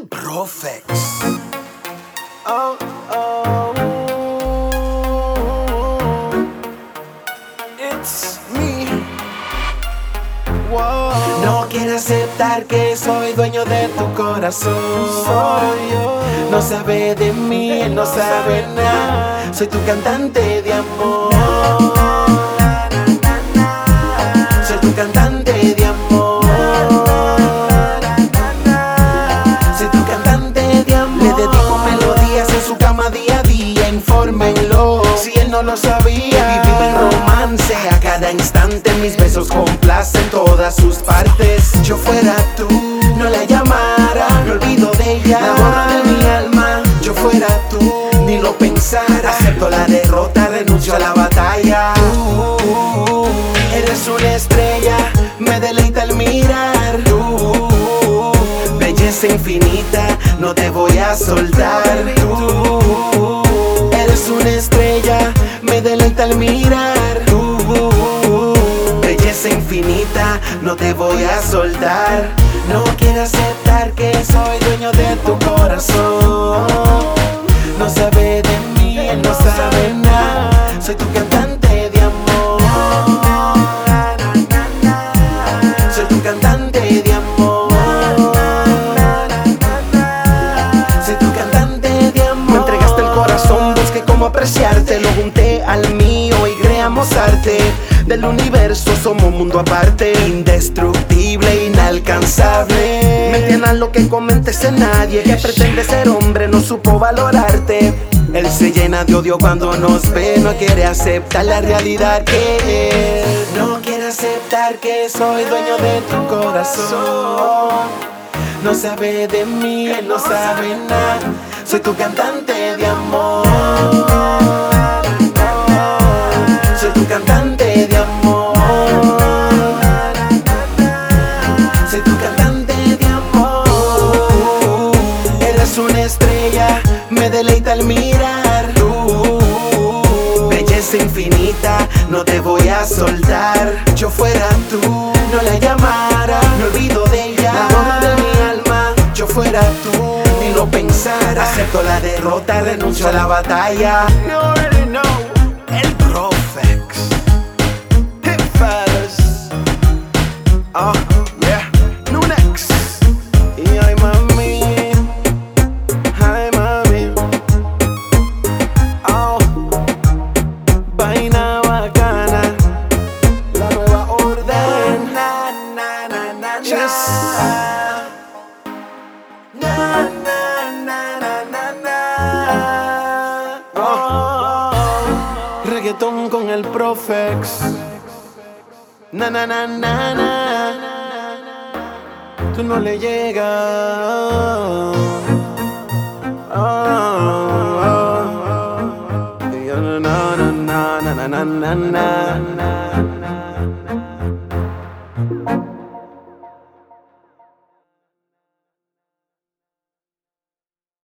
El Profex. Oh, oh. It's me. Wow. No quiere aceptar que soy dueño de tu corazón. Soy yo. No sabe de mí, él no sabe nada. Soy tu cantante de amor. Su cama día a día. Infórmenlo. Si él no lo sabía, vivimos en romance a cada instante. Mis besos complacen todas sus partes. Yo fuera tú, no la llamara. Me olvido de ella, la de mi alma. Yo fuera tú, ni lo pensara. Acepto la derrota, renuncio a la batalla. Infinita, no te voy a soltar. Tú eres una estrella, me deleita el mirar. Tú, belleza infinita, no te voy a soltar. No quiero aceptar que soy dueño de tu corazón. No sabe de mí, él no sabe nada. Soy tu cantante busqué cómo apreciarte. Lo junté al mío y creamos arte. Del universo somos mundo aparte. Indestructible, inalcanzable. Me a lo que comentes en nadie. Que pretende ser hombre, no supo valorarte. Él se llena de odio cuando nos ve, no quiere aceptar la realidad que es. No quiere aceptar que soy dueño de tu corazón. No sabe de mí, él no sabe nada. Soy tu cantante de amor. Soy tu cantante de amor. Soy tu cantante de amor. Eres una estrella, me deleita al mirar. Tú, belleza infinita, no te voy a soltar. Yo fuera tú, Acepto la derrota, renuncio a la batalla. reggaetón con el Profex. Na na na na na. Tú no le llegas. Oh, oh, oh. na na na na na na na.